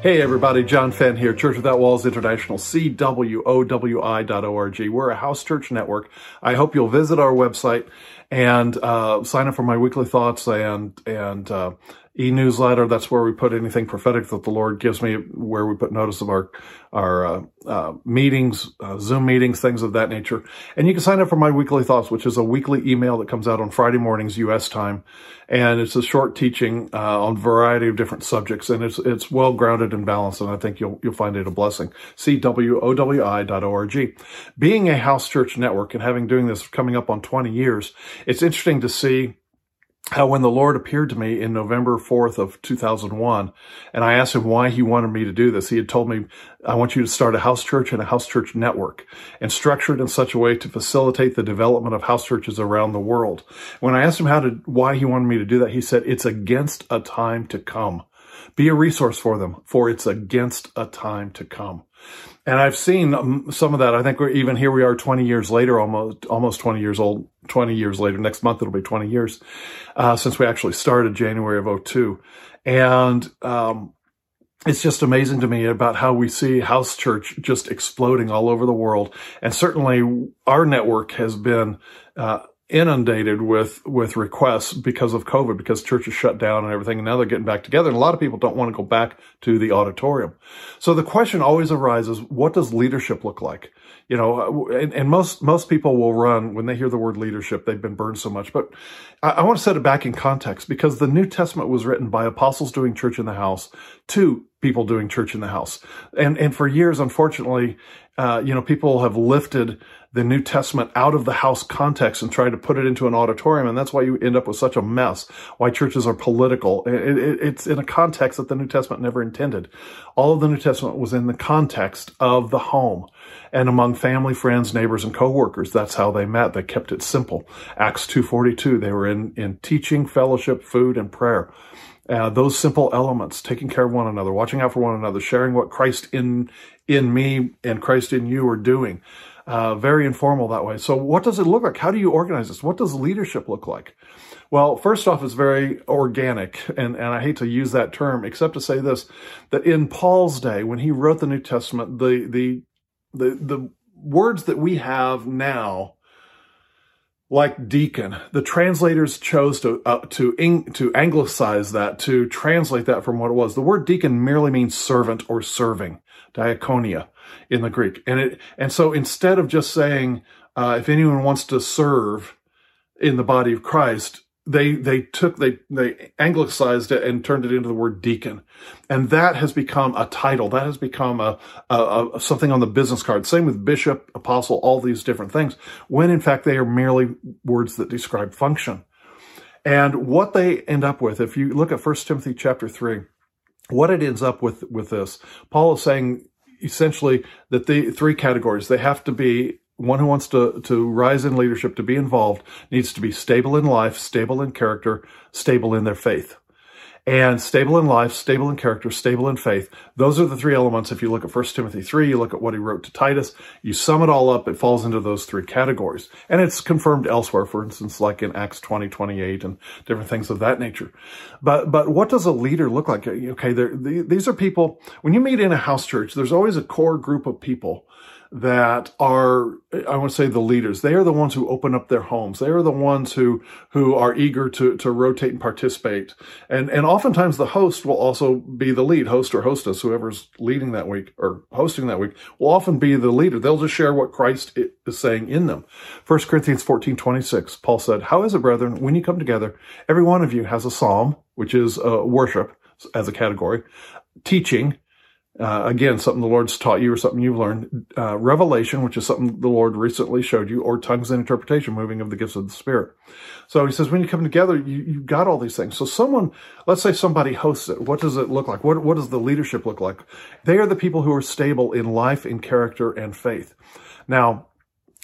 Hey everybody, John Fenn here, Church Without Walls International, CWOWI.org. We're a house church network. I hope you'll visit our website and uh, sign up for my weekly thoughts and and uh, e-newsletter. That's where we put anything prophetic that the Lord gives me, where we put notice of our our uh, uh, meetings, uh, Zoom meetings, things of that nature. And you can sign up for my weekly thoughts, which is a weekly email that comes out on Friday mornings U.S. time, and it's a short teaching uh, on a variety of different subjects, and it's it's well grounded and balanced, and I think you'll you'll find it a blessing. CWOWI.org. Being a house church network and having doing this coming up on 20 years, it's interesting to see how when the Lord appeared to me in November 4th of 2001, and I asked him why he wanted me to do this, he had told me, I want you to start a house church and a house church network and structure it in such a way to facilitate the development of house churches around the world. When I asked him how to, why he wanted me to do that, he said, it's against a time to come. Be a resource for them, for it's against a time to come. And I've seen um, some of that. I think we're even here we are 20 years later, almost, almost 20 years old, 20 years later. Next month, it'll be 20 years, uh, since we actually started January of 02. And, um, it's just amazing to me about how we see house church just exploding all over the world. And certainly our network has been, uh, inundated with with requests because of COVID, because churches shut down and everything, and now they're getting back together. And a lot of people don't want to go back to the auditorium. So the question always arises: What does leadership look like? You know, and, and most most people will run when they hear the word leadership. They've been burned so much, but I, I want to set it back in context because the New Testament was written by apostles doing church in the house to people doing church in the house, and and for years, unfortunately, uh, you know, people have lifted the New Testament out of the house context and try to put it into an auditorium. And that's why you end up with such a mess, why churches are political. It, it, it's in a context that the New Testament never intended. All of the New Testament was in the context of the home and among family, friends, neighbors, and coworkers. That's how they met. They kept it simple. Acts 2.42, they were in, in teaching, fellowship, food, and prayer. Uh, those simple elements, taking care of one another, watching out for one another, sharing what Christ in in me and Christ in you are doing. Uh, very informal that way. So what does it look like? How do you organize this? What does leadership look like? Well, first off, it's very organic, and, and I hate to use that term, except to say this, that in Paul's day, when he wrote the New Testament, the, the, the, the words that we have now, like deacon, the translators chose to uh, to ing- to anglicize that to translate that from what it was. The word deacon merely means servant or serving, diaconia in the Greek. And it, and so instead of just saying, uh, if anyone wants to serve in the body of Christ, they, they took, they, they anglicized it and turned it into the word deacon. And that has become a title. That has become a, a, a something on the business card. Same with bishop, apostle, all these different things, when in fact they are merely words that describe function. And what they end up with, if you look at 1 Timothy chapter 3, what it ends up with with this, Paul is saying essentially that the three categories, they have to be one who wants to, to rise in leadership, to be involved, needs to be stable in life, stable in character, stable in their faith and stable in life, stable in character, stable in faith. Those are the three elements. If you look at 1 Timothy 3, you look at what he wrote to Titus, you sum it all up, it falls into those three categories. And it's confirmed elsewhere, for instance, like in Acts 20, 28 and different things of that nature. But, but what does a leader look like? Okay, these are people, when you meet in a house church, there's always a core group of people that are, I want to say the leaders. They are the ones who open up their homes. They are the ones who, who are eager to, to rotate and participate. And, and oftentimes the host will also be the lead host or hostess, whoever's leading that week or hosting that week will often be the leader. They'll just share what Christ is saying in them. 1 Corinthians 14, 26, Paul said, how is it, brethren, when you come together, every one of you has a psalm, which is uh, worship as a category, teaching, uh, again, something the Lord's taught you or something you've learned. Uh, revelation, which is something the Lord recently showed you, or tongues and interpretation, moving of the gifts of the Spirit. So he says, when you come together, you, you've got all these things. So someone, let's say somebody hosts it. What does it look like? What, what does the leadership look like? They are the people who are stable in life, in character, and faith. Now,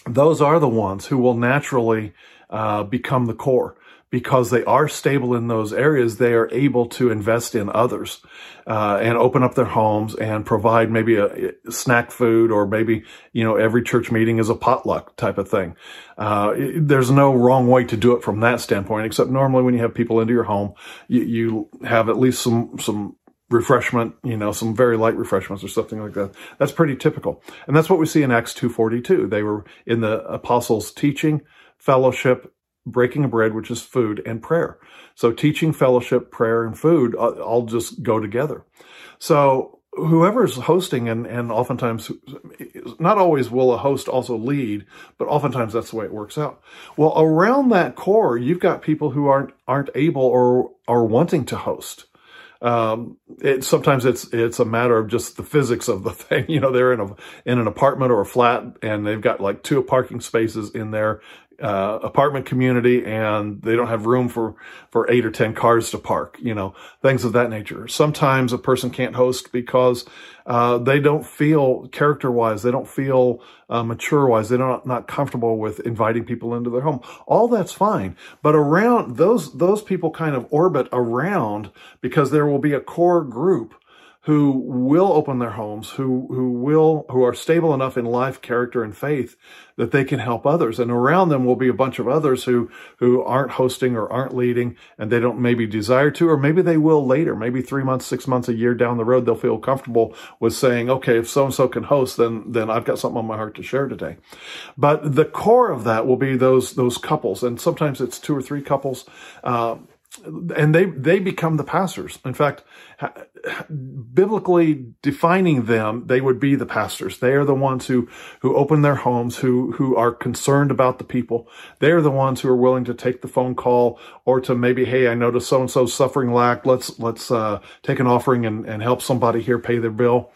those are the ones who will naturally uh, become the core because they are stable in those areas, they are able to invest in others uh, and open up their homes and provide maybe a, snack food or maybe you know every church meeting is a potluck type of thing. Uh, there's no wrong way to do it from that standpoint, except normally when you have people into your home, you, you have at least some some refreshment, you know, some very light refreshments or something like that. That's pretty typical. And that's what we see in Acts 2.42. They were in the apostles' teaching, fellowship, breaking of bread, which is food, and prayer. So teaching, fellowship, prayer, and food uh, all just go together. So whoever's hosting and, and oftentimes not always will a host also lead but oftentimes that's the way it works out well around that core you've got people who aren't aren't able or are wanting to host um, it, sometimes it's it's a matter of just the physics of the thing. You know, they're in a in an apartment or a flat, and they've got like two parking spaces in there uh, apartment community and they don't have room for, for eight or 10 cars to park, you know, things of that nature. Sometimes a person can't host because, uh, they don't feel character wise, they don't feel, uh, mature wise, they're not, not comfortable with inviting people into their home. All that's fine. But around those, those people kind of orbit around because there will be a core group who will open their homes, who, who will, who are stable enough in life, character, and faith that they can help others. And around them will be a bunch of others who, who aren't hosting or aren't leading and they don't maybe desire to, or maybe they will later, maybe three months, six months, a year down the road, they'll feel comfortable with saying, okay, if so-and-so can host, then, then I've got something on my heart to share today. But the core of that will be those, those couples. And sometimes it's two or three couples. Uh, and they they become the pastors. In fact, biblically defining them, they would be the pastors. They are the ones who who open their homes, who who are concerned about the people. They are the ones who are willing to take the phone call or to maybe, hey, I noticed so and so suffering lack. Let's let's uh, take an offering and, and help somebody here pay their bill.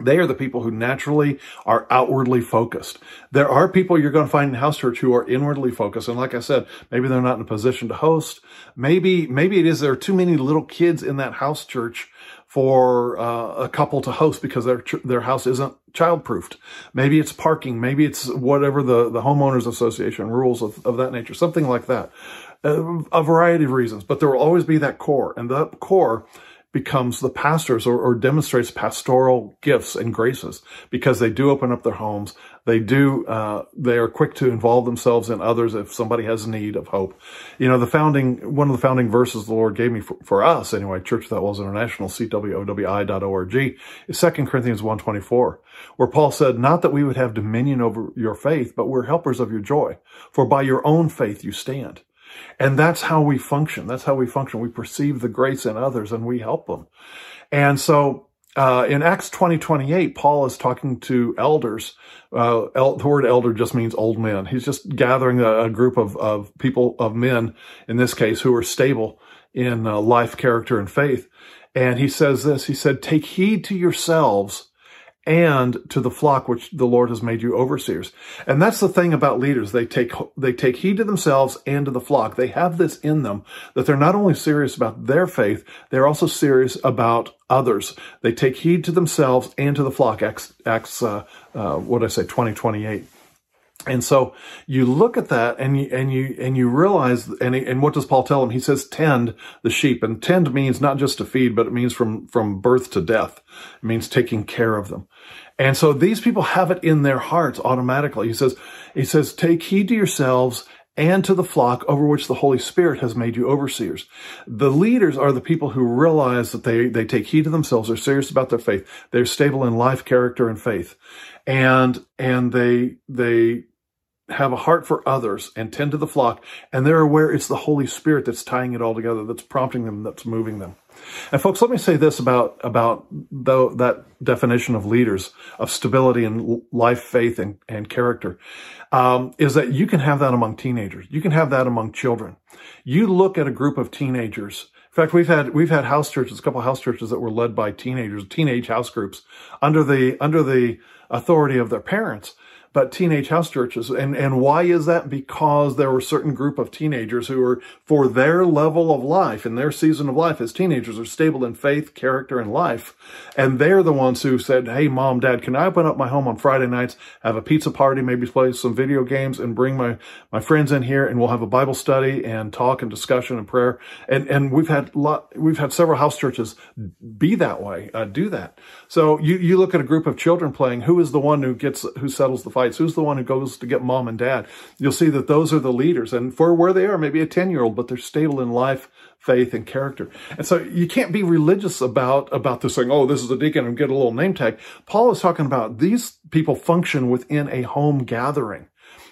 They are the people who naturally are outwardly focused. There are people you're going to find in house church who are inwardly focused. And like I said, maybe they're not in a position to host. Maybe, maybe it is there are too many little kids in that house church for uh, a couple to host because their their house isn't childproofed. Maybe it's parking. Maybe it's whatever the, the homeowners association rules of, of that nature, something like that. Uh, a variety of reasons, but there will always be that core and that core becomes the pastors or, or, demonstrates pastoral gifts and graces because they do open up their homes. They do, uh, they are quick to involve themselves in others if somebody has need of hope. You know, the founding, one of the founding verses the Lord gave me for, for us anyway, Church Without Walls International, CWOWI.org, is 2 Corinthians 124, where Paul said, not that we would have dominion over your faith, but we're helpers of your joy. For by your own faith you stand. And that's how we function. That's how we function. We perceive the grace in others and we help them. And so uh, in Acts 20, 28, Paul is talking to elders. Uh, el- the word elder just means old men. He's just gathering a, a, group of, of people, of men, in this case, who are stable in uh, life, character, and faith. And he says this, he said, take heed to yourselves and to the flock which the Lord has made you overseers. And that's the thing about leaders. They take, they take heed to themselves and to the flock. They have this in them that they're not only serious about their faith, they're also serious about others. They take heed to themselves and to the flock. Acts, Acts uh, uh, what did I say, 2028. And so you look at that and you, and you, and you realize, and, and what does Paul tell him? He says, tend the sheep and tend means not just to feed, but it means from, from birth to death. It means taking care of them. And so these people have it in their hearts automatically. He says, he says, take heed to yourselves and to the flock over which the Holy Spirit has made you overseers. The leaders are the people who realize that they, they take heed to themselves, they're serious about their faith, they're stable in life, character, and faith. And, and they, they have a heart for others and tend to the flock, and they're aware it's the Holy Spirit that's tying it all together, that's prompting them, that's moving them. And folks, let me say this about about the, that definition of leaders of stability and life, faith, and, and character um, is that you can have that among teenagers. You can have that among children. You look at a group of teenagers. In fact, we've had we've had house churches, a couple of house churches that were led by teenagers, teenage house groups under the under the authority of their parents but teenage house churches. And, and why is that? Because there were a certain group of teenagers who were, for their level of life and their season of life as teenagers, are stable in faith, character, and life. And they're the ones who said, Hey, mom, dad, can I open up my home on Friday nights, have a pizza party, maybe play some video games and bring my, my friends in here and we'll have a Bible study and talk and discussion and prayer. And, and we've had lot, we've had several house churches be that way, uh, do that. So you, you look at a group of children playing, who is the one who gets, who settles the fight? Who's the one who goes to get mom and dad? You'll see that those are the leaders. And for where they are, maybe a 10 year old, but they're stable in life, faith, and character. And so you can't be religious about, about this thing, oh, this is a deacon and get a little name tag. Paul is talking about these people function within a home gathering.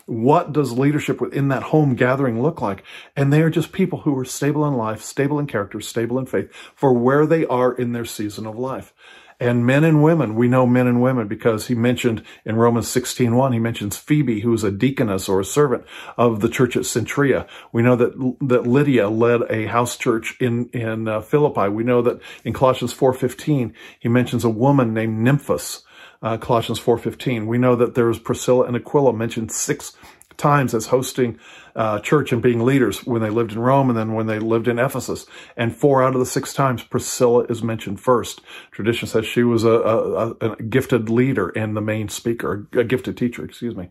What does leadership within that home gathering look like? And they are just people who are stable in life, stable in character, stable in faith for where they are in their season of life. And men and women, we know men and women because he mentioned in Romans 16:1, he mentions Phoebe, who is a deaconess or a servant of the church at Cenchrea. We know that, that Lydia led a house church in, in uh, Philippi. We know that in Colossians 4:15, he mentions a woman named Nymphas, uh, Colossians 4.15. We know that there was Priscilla and Aquila mentioned six times as hosting uh, church and being leaders when they lived in Rome and then when they lived in Ephesus. And four out of the six times, Priscilla is mentioned first. Tradition says she was a, a, a gifted leader and the main speaker, a gifted teacher, excuse me.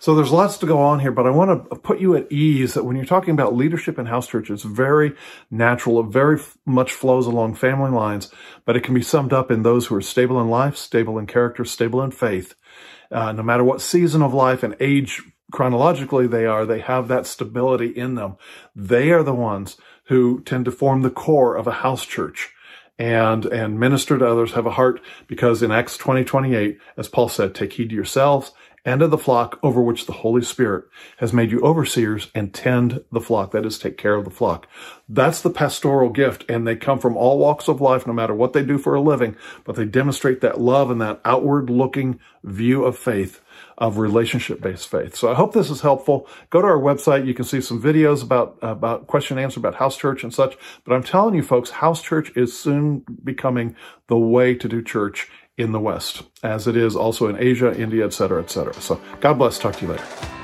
So there's lots to go on here, but I want to put you at ease that when you're talking about leadership in house church, it's very natural. It very much flows along family lines, but it can be summed up in those who are stable in life, stable in character, stable in faith. Uh, no matter what season of life and age chronologically they are, they have that stability in them. They are the ones who tend to form the core of a house church and, and minister to others, have a heart, because in Acts 20, 28, as Paul said, take heed to yourselves and of the flock over which the Holy Spirit has made you overseers and tend the flock. That is, take care of the flock. That's the pastoral gift. And they come from all walks of life, no matter what they do for a living, but they demonstrate that love and that outward looking view of faith of relationship based faith. So I hope this is helpful. Go to our website. You can see some videos about, about question and answer about house church and such. But I'm telling you folks, house church is soon becoming the way to do church in the West, as it is also in Asia, India, et cetera, et cetera. So God bless. Talk to you later.